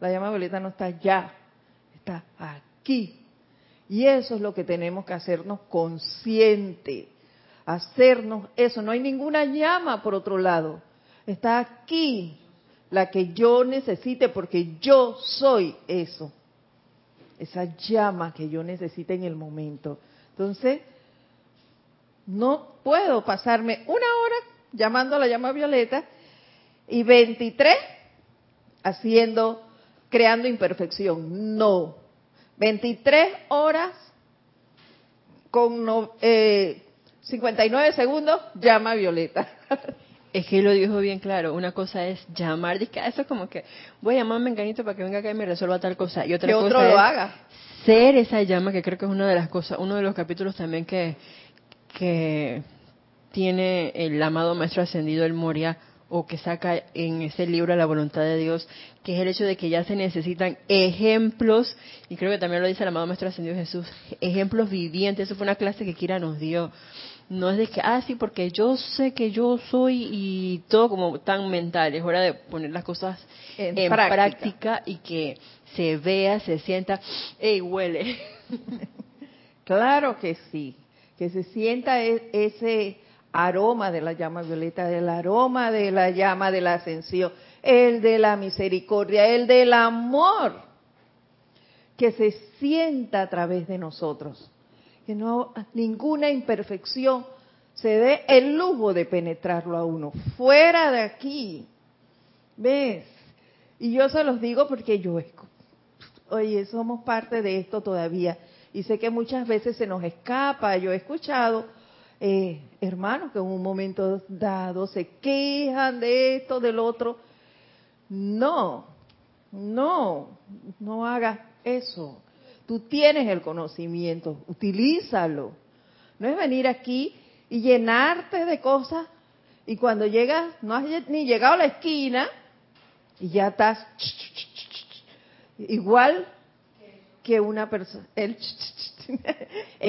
La llama violeta no está allá, está aquí. Y eso es lo que tenemos que hacernos consciente. Hacernos eso. No hay ninguna llama por otro lado. Está aquí la que yo necesite porque yo soy eso. Esa llama que yo necesite en el momento. Entonces, no puedo pasarme una hora llamando a la llama violeta y 23 haciendo, creando imperfección. No. 23 horas con no, eh, 59 segundos, llama violeta. (laughs) Es que lo dijo bien claro. Una cosa es llamar, dice, eso es como que voy a llamar a Menganito para que venga acá y me resuelva tal cosa. Y otra que cosa otro es lo haga. ser esa llama, que creo que es una de las cosas, uno de los capítulos también que, que tiene el amado Maestro Ascendido, el Moria, o que saca en ese libro La voluntad de Dios, que es el hecho de que ya se necesitan ejemplos, y creo que también lo dice el amado Maestro Ascendido Jesús, ejemplos vivientes. Eso fue una clase que Kira nos dio. No es de que, ah, sí, porque yo sé que yo soy y todo como tan mental. Es hora de poner las cosas En en, práctica. práctica. y que se vea, se sienta, ¡ey, huele! (laughs) Claro que sí, que se sienta e- ese aroma de la llama violeta, el aroma de la llama de la ascensión, el de la misericordia, el del amor, que se sienta a través de nosotros, que no ninguna imperfección se dé el lujo de penetrarlo a uno, fuera de aquí, ¿ves? Y yo se los digo porque yo, oye, somos parte de esto todavía. Y sé que muchas veces se nos escapa. Yo he escuchado eh, hermanos que en un momento dado se quejan de esto, del otro. No, no, no hagas eso. Tú tienes el conocimiento, utilízalo. No es venir aquí y llenarte de cosas y cuando llegas, no has ni llegado a la esquina y ya estás igual que una persona, (laughs) en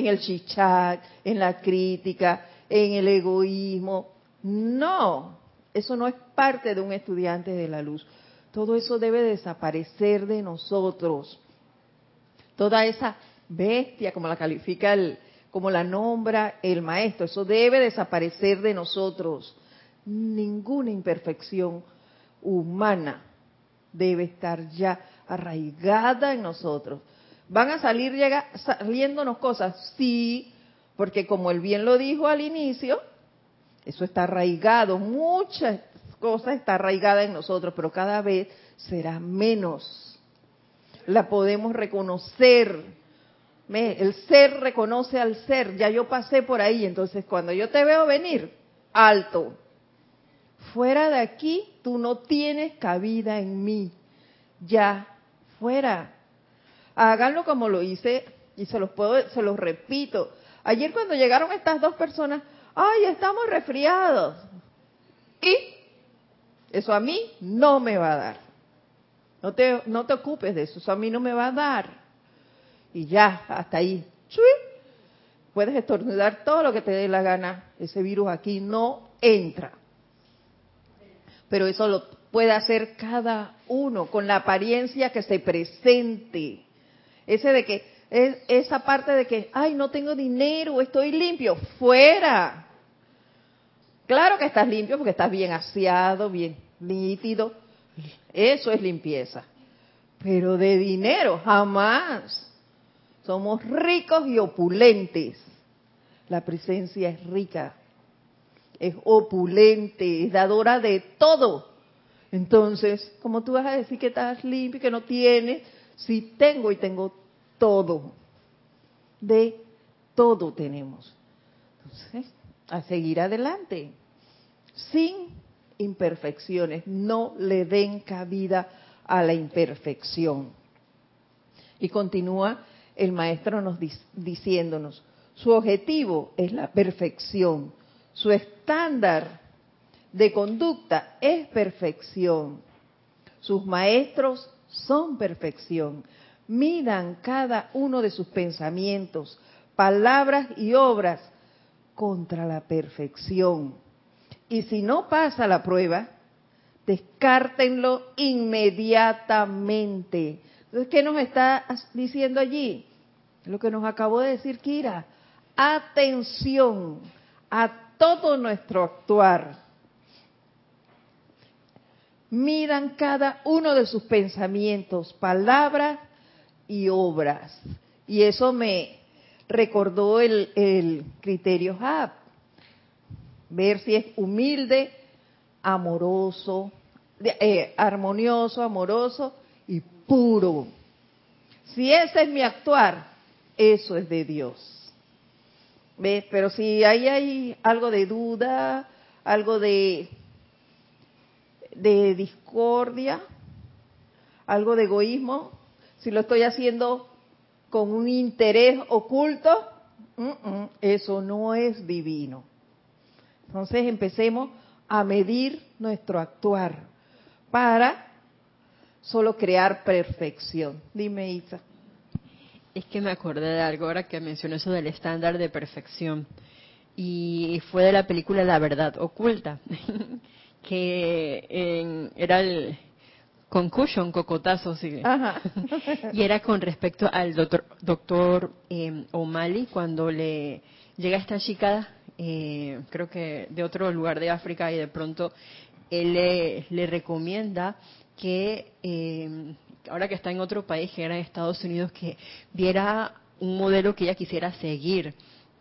el chichac, en la crítica, en el egoísmo. No, eso no es parte de un estudiante de la luz. Todo eso debe desaparecer de nosotros. Toda esa bestia, como la califica el, como la nombra el maestro, eso debe desaparecer de nosotros. Ninguna imperfección humana debe estar ya arraigada en nosotros. ¿Van a salir llega, saliéndonos cosas? Sí, porque como él bien lo dijo al inicio, eso está arraigado, muchas cosas está arraigada en nosotros, pero cada vez será menos. La podemos reconocer. El ser reconoce al ser, ya yo pasé por ahí, entonces cuando yo te veo venir, alto. Fuera de aquí, tú no tienes cabida en mí. Ya, fuera. Háganlo como lo hice y se los puedo, se los repito. Ayer cuando llegaron estas dos personas, ay, estamos resfriados. Y eso a mí no me va a dar. No te, no te ocupes de eso, eso a mí no me va a dar. Y ya, hasta ahí. Puedes estornudar todo lo que te dé la gana. Ese virus aquí no entra. Pero eso lo puede hacer cada uno con la apariencia que se presente. Ese de que, es esa parte de que, ay, no tengo dinero, estoy limpio, fuera. Claro que estás limpio porque estás bien aseado, bien nítido. Eso es limpieza. Pero de dinero, jamás. Somos ricos y opulentes. La presencia es rica, es opulente, es dadora de todo. Entonces, como tú vas a decir que estás limpio que no tienes, si tengo y tengo todo. De todo tenemos. Entonces, a seguir adelante. Sin imperfecciones. No le den cabida a la imperfección. Y continúa el maestro nos diciéndonos, su objetivo es la perfección, su estándar de conducta es perfección, sus maestros son perfección. Midan cada uno de sus pensamientos, palabras y obras contra la perfección. Y si no pasa la prueba, descártenlo inmediatamente. Entonces, ¿qué nos está diciendo allí? Lo que nos acabó de decir Kira. Atención a todo nuestro actuar midan cada uno de sus pensamientos, palabras y obras. Y eso me recordó el, criterio HAP. Ver si es humilde, amoroso, eh, armonioso, amoroso y puro. Si ese es mi actuar, eso es de Dios. ¿Ves? Pero si ahí hay algo de duda, algo de de discordia, algo de egoísmo, si lo estoy haciendo con un interés oculto, eso no es divino. Entonces empecemos a medir nuestro actuar para solo crear perfección. Dime, Isa. Es que me acordé de algo ahora que mencioné eso del estándar de perfección. Y fue de la película La Verdad Oculta. (laughs) que era el concussion, cocotazo, sí. (laughs) y era con respecto al doctor, doctor eh, O'Malley cuando le llega esta chica, eh, creo que de otro lugar de África y de pronto él le, recomienda que eh, ahora que está en otro país, que era en Estados Unidos, que viera un modelo que ella quisiera seguir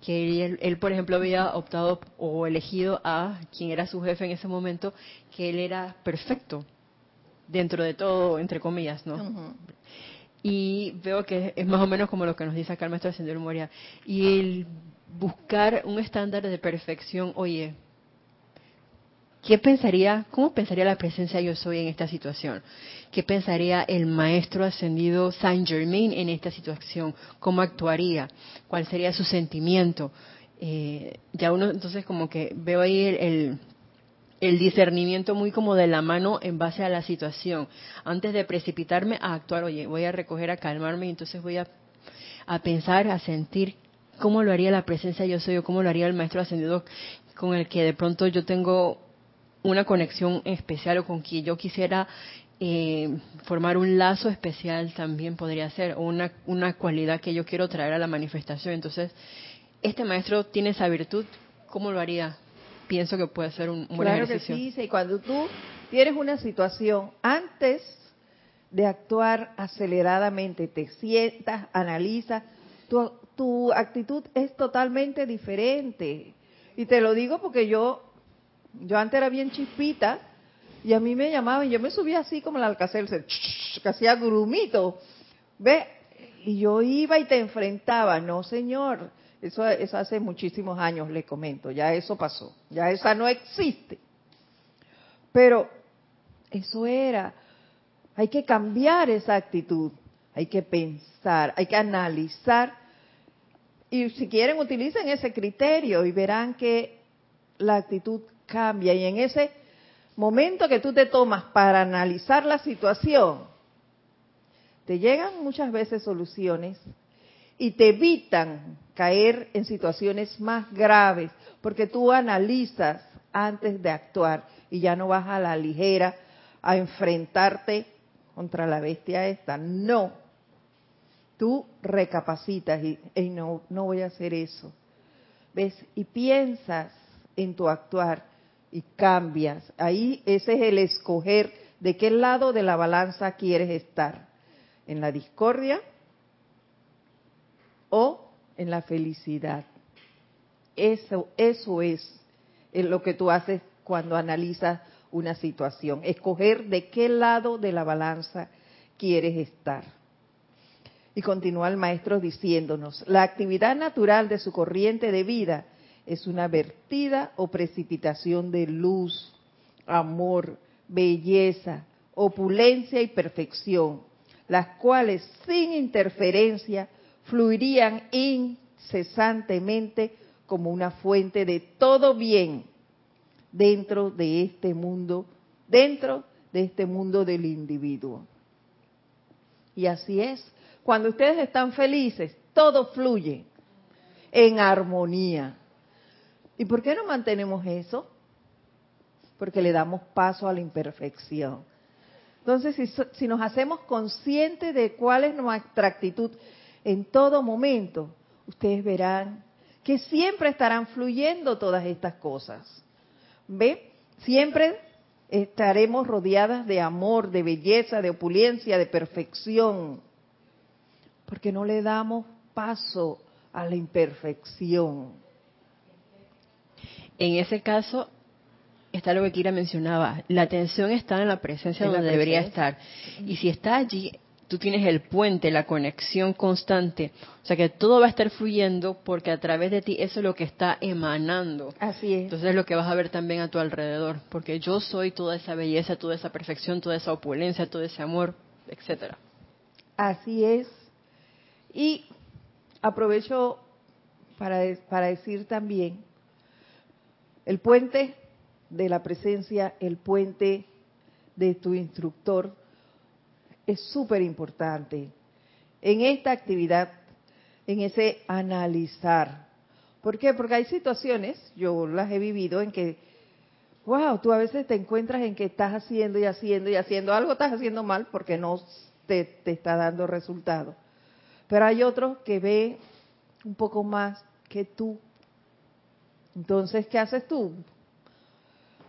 que él, por ejemplo, había optado o elegido a quien era su jefe en ese momento, que él era perfecto, dentro de todo, entre comillas, ¿no? Y veo que es más o menos como lo que nos dice acá el maestro Ascendido Moria. Y el buscar un estándar de perfección, oye, ¿qué pensaría, cómo pensaría la presencia yo soy en esta situación? ¿Qué pensaría el maestro ascendido Saint Germain en esta situación? ¿Cómo actuaría? ¿Cuál sería su sentimiento? Eh, ya uno entonces como que veo ahí el, discernimiento muy como de la mano en base a la situación. Antes de precipitarme a actuar, oye, voy a recoger, a calmarme y entonces voy a pensar, a sentir cómo lo haría la presencia yo soy o cómo lo haría el maestro ascendido con el que de pronto yo tengo una conexión especial o con quien yo quisiera eh, formar un lazo especial también podría ser, o una, una cualidad que yo quiero traer a la manifestación. Entonces, este maestro tiene esa virtud, ¿cómo lo haría? Pienso que puede ser un, buen claro ejercicio. Que sí, sí, cuando tú tienes una situación, antes de actuar aceleradamente, te sientas, analizas, tu, tu actitud es totalmente diferente. Y te lo digo porque yo, yo antes era bien chispita y a mí me llamaban, yo me subía así como el alcacelser, que hacía grumito, ¿ve? Y yo iba y te enfrentaba, no señor, eso, eso hace muchísimos años, le comento, ya eso pasó, ya esa no existe. Pero eso era, hay que cambiar esa actitud, hay que pensar, hay que analizar y si quieren, utilicen ese criterio y verán que la actitud cambia. Y en ese momento que tú te tomas para analizar la situación, te llegan muchas veces soluciones y te evitan caer en situaciones más graves, porque tú analizas antes de actuar y ya no vas a la ligera a enfrentarte contra la bestia esta. No, tú recapacitas y, no, no voy a hacer eso. ¿Ves? Y piensas en tu actuar y cambias. Ahí ese es el escoger de qué lado de la balanza quieres estar. ¿En la discordia o en la felicidad? Eso, eso es lo que tú haces cuando analizas una situación. Escoger de qué lado de la balanza quieres estar. Y continúa el maestro diciéndonos, la actividad natural de su corriente de vida es una vertida o precipitación de luz, amor, belleza, opulencia y perfección, las cuales sin interferencia fluirían incesantemente como una fuente de todo bien dentro de este mundo, dentro de este mundo del individuo. Y así es, cuando ustedes están felices, todo fluye en armonía. ¿Y por qué no mantenemos eso? Porque le damos paso a la imperfección. Entonces, si, si nos hacemos conscientes de cuál es nuestra actitud en todo momento, ustedes verán que siempre estarán fluyendo todas estas cosas. ¿Ve? Siempre estaremos rodeadas de amor, de belleza, de opulencia, de perfección porque no le damos paso a la imperfección. En ese caso, está lo que Kira mencionaba, la atención está en la presencia donde debería estar. Y si está allí, tú tienes el puente, la conexión constante. O sea que todo va a estar fluyendo porque a través de ti eso es lo que está emanando. Así es. Entonces es lo que vas a ver también a tu alrededor. Porque yo soy toda esa belleza, toda esa perfección, toda esa opulencia, todo ese amor, etcétera. Así es. Y aprovecho para, para decir también, el puente de la presencia, el puente de tu instructor, es súper importante en esta actividad, en ese analizar. ¿Por qué? Porque hay situaciones, yo las he vivido, en que, wow, tú a veces te encuentras en que estás haciendo y haciendo y haciendo, algo estás haciendo mal porque no te, te está dando resultado. Pero hay otros que ve un poco más que tú. Entonces, ¿qué haces tú?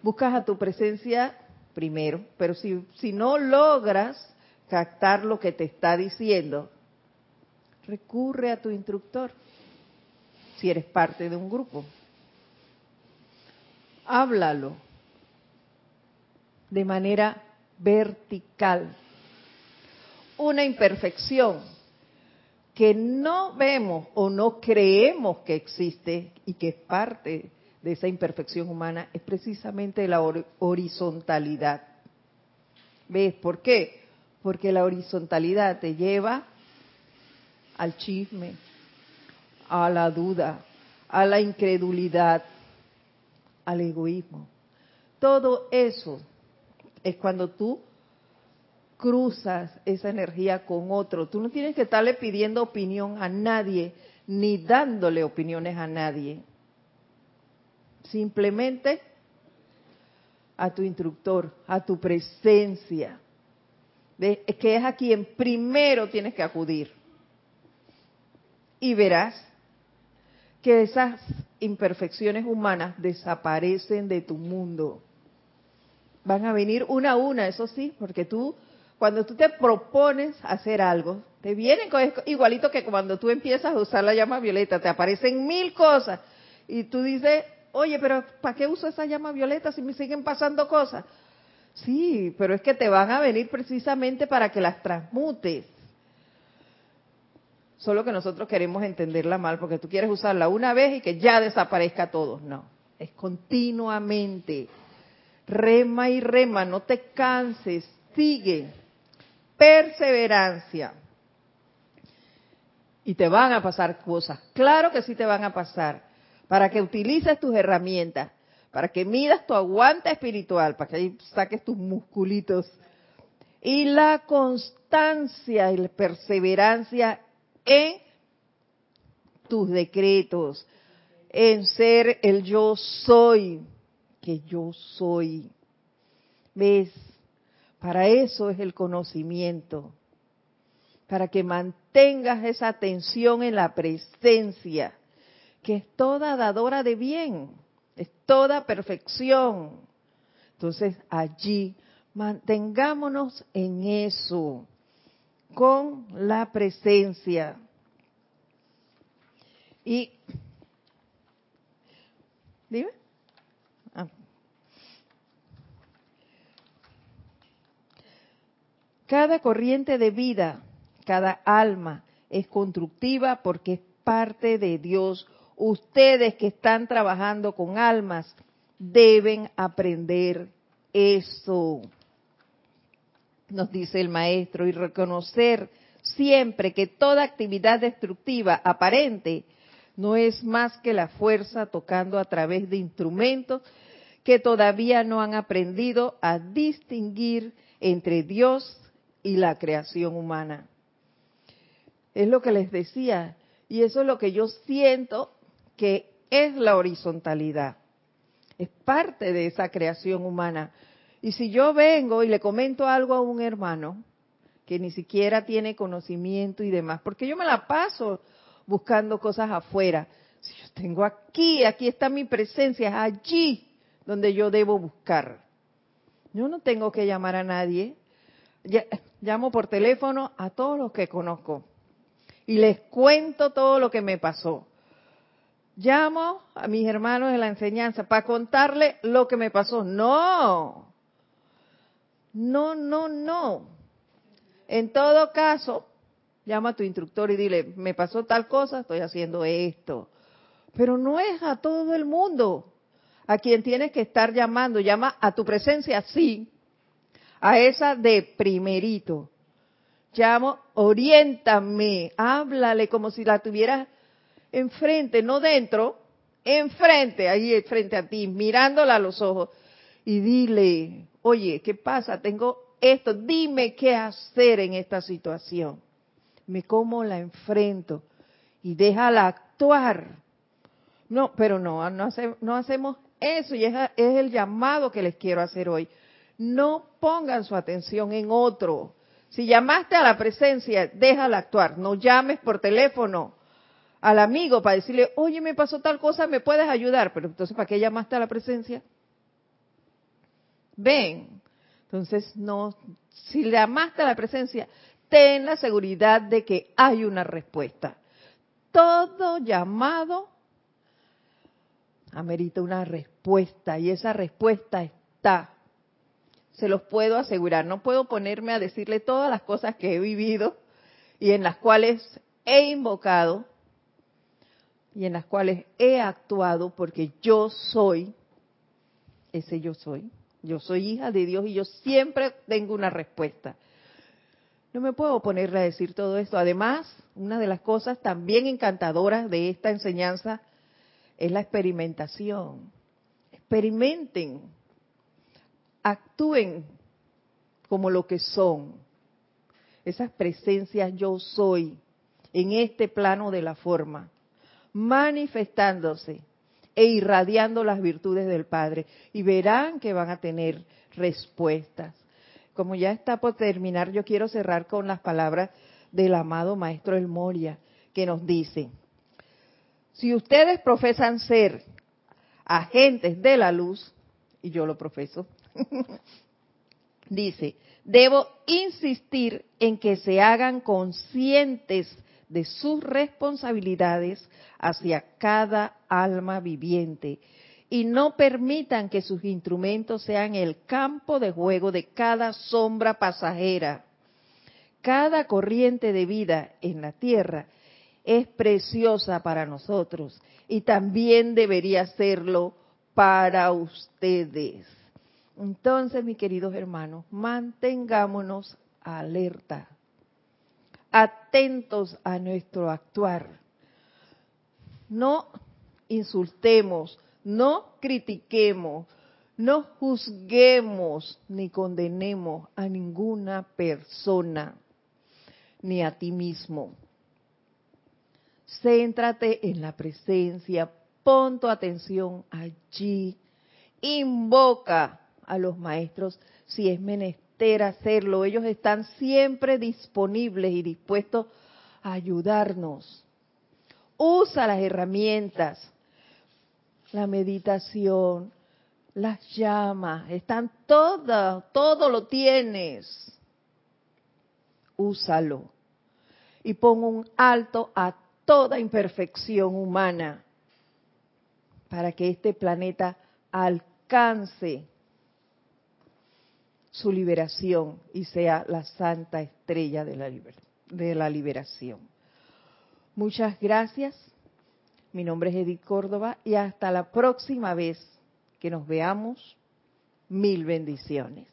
Buscas a tu presencia primero, pero si, si no logras captar lo que te está diciendo, recurre a tu instructor, si eres parte de un grupo. Háblalo de manera vertical. Una imperfección que no vemos o no creemos que existe y que es parte de esa imperfección humana es precisamente la horizontalidad. ¿Ves? ¿Por qué? Porque la horizontalidad te lleva al chisme, a la duda, a la incredulidad, al egoísmo. todo eso es cuando tú cruzas esa energía con otro. Tú no tienes que estarle pidiendo opinión a nadie, ni dándole opiniones a nadie. Simplemente a tu instructor, a tu presencia, que es a quien primero tienes que acudir. Y verás que esas imperfecciones humanas desaparecen de tu mundo. Van a venir una a una, eso sí, porque tú, cuando tú te propones hacer algo, te vienen igualito que cuando tú empiezas a usar la llama violeta, te aparecen mil cosas y tú dices, oye, pero ¿para qué uso esa llama violeta si me siguen pasando cosas? Sí, pero es que te van a venir precisamente para que las transmutes. Solo que nosotros queremos entenderla mal porque tú quieres usarla una vez y que ya desaparezca todo. No, es continuamente. Rema y rema, no te canses, sigue. Perseverancia. Y te van a pasar cosas. Claro que sí te van a pasar para que utilices tus herramientas, para que midas tu aguante espiritual, para que ahí saques tus musculitos. Y la constancia y la perseverancia en tus decretos, en ser el yo soy, que yo soy. ¿Ves? Para eso es el conocimiento, para que mantengas esa atención en la presencia que es toda dadora de bien, es toda perfección. Entonces allí mantengámonos en eso, con la presencia. Y, dime. Ah. Cada corriente de vida, cada alma es constructiva porque es parte de Dios. Ustedes que están trabajando con almas deben aprender eso, nos dice el maestro, y reconocer siempre que toda actividad destructiva aparente no es más que la fuerza tocando a través de instrumentos que todavía no han aprendido a distinguir entre Dios y la creación humana. Es lo que les decía, y eso es lo que yo siento que es la horizontalidad. Es parte de esa creación humana. Y si yo vengo y le comento algo a un hermano que ni siquiera tiene conocimiento y demás, porque yo me la paso buscando cosas afuera. Si yo tengo aquí, aquí está mi presencia, es allí donde yo debo buscar. Yo no tengo que llamar a nadie. Llamo por teléfono a todos los que conozco y les cuento todo lo que me pasó llamo a mis hermanos de la enseñanza para contarle lo que me pasó. No, no, no, no. En todo caso, llama a tu instructor y dile, me pasó tal cosa, estoy haciendo esto. Pero no es a todo el mundo a quien tienes que estar llamando. Llama a tu presencia, sí, a esa de primerito. Llamo, oriéntame, háblale como si la tuvieras enfrente, no dentro, enfrente, ahí frente a ti, mirándola a los ojos y dile, oye, ¿qué pasa? Tengo esto, dime qué hacer en esta situación. Me como la enfrento y déjala actuar. No, pero no, no, no hacemos eso y es, es el llamado que les quiero hacer hoy. No pongan su atención en otro. Si llamaste a la presencia, déjala actuar. No llames por teléfono al amigo para decirle, oye, me pasó tal cosa, me puedes ayudar. Pero entonces, ¿para qué llamaste a la presencia? Ven. Entonces, no, si llamaste a la presencia, ten la seguridad de que hay una respuesta. Todo llamado amerita una respuesta y esa respuesta está. Se los puedo asegurar. No puedo ponerme a decirle todas las cosas que he vivido y en las cuales he invocado y en las cuales he actuado porque yo soy, ese yo soy, yo soy hija de Dios y yo siempre tengo una respuesta. No me puedo ponerle a decir todo esto. Además, una de las cosas también encantadoras de esta enseñanza es la experimentación. Experimenten. Actúen como lo que son. Esas presencias yo soy en este plano de la forma, manifestándose e irradiando las virtudes del Padre. Y verán que van a tener respuestas. Como ya está por terminar, yo quiero cerrar con las palabras del amado Maestro El Moria, que nos dice, si ustedes profesan ser agentes de la luz, y yo lo profeso, (laughs) dice, debo insistir en que se hagan conscientes de sus responsabilidades hacia cada alma viviente y no permitan que sus instrumentos sean el campo de juego de cada sombra pasajera. Cada corriente de vida en la tierra es preciosa para nosotros y también debería serlo para ustedes. Entonces, mis queridos hermanos, mantengámonos alerta, atentos a nuestro actuar. No insultemos, no critiquemos, no juzguemos ni condenemos a ninguna persona, ni a ti mismo. Céntrate en la presencia, pon tu atención allí, invoca a los maestros si es menester hacerlo. Ellos están siempre disponibles y dispuestos a ayudarnos. Usa las herramientas, la meditación, las llamas, están todas, todo lo tienes. Úsalo. Y pon un alto a toda imperfección humana para que este planeta alcance su liberación y sea la santa estrella de la, de la liberación. Muchas gracias. Mi nombre es Edith Córdoba y hasta la próxima vez que nos veamos. Mil bendiciones.